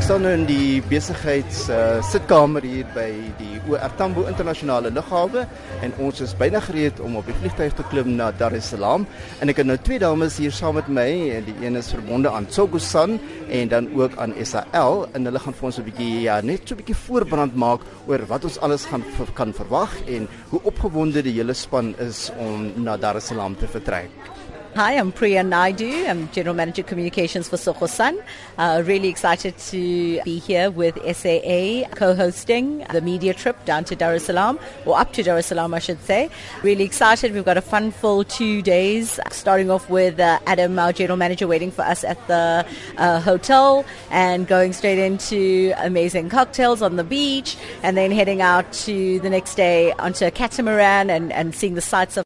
staan nou in die besigheids uh, sitkamer hier by die OR Tambo internasionale lughawe en ons is byna gereed om op die vliegtuig te klim na Dar es Salaam en ek het nou twee dames hier saam met my en die een is verbonde aan Tsogosan en dan ook aan SAL en hulle gaan vir ons 'n bietjie ja net so 'n bietjie voorbrand maak oor wat ons alles gaan kan verwag en hoe opgewonde die hele span is om na Dar es Salaam te vertrek. Hi, I'm Priya Naidu. I'm General Manager Communications for Tsogo Sun. Uh, really excited to be here with SAA co-hosting the media trip down to Dar es Salaam, or up to Dar es Salaam, I should say. Really excited. We've got a fun full two days, starting off with uh, Adam, our General Manager, waiting for us at the uh, hotel and going straight into amazing cocktails on the beach and then heading out to the next day onto a catamaran and, and seeing the sights of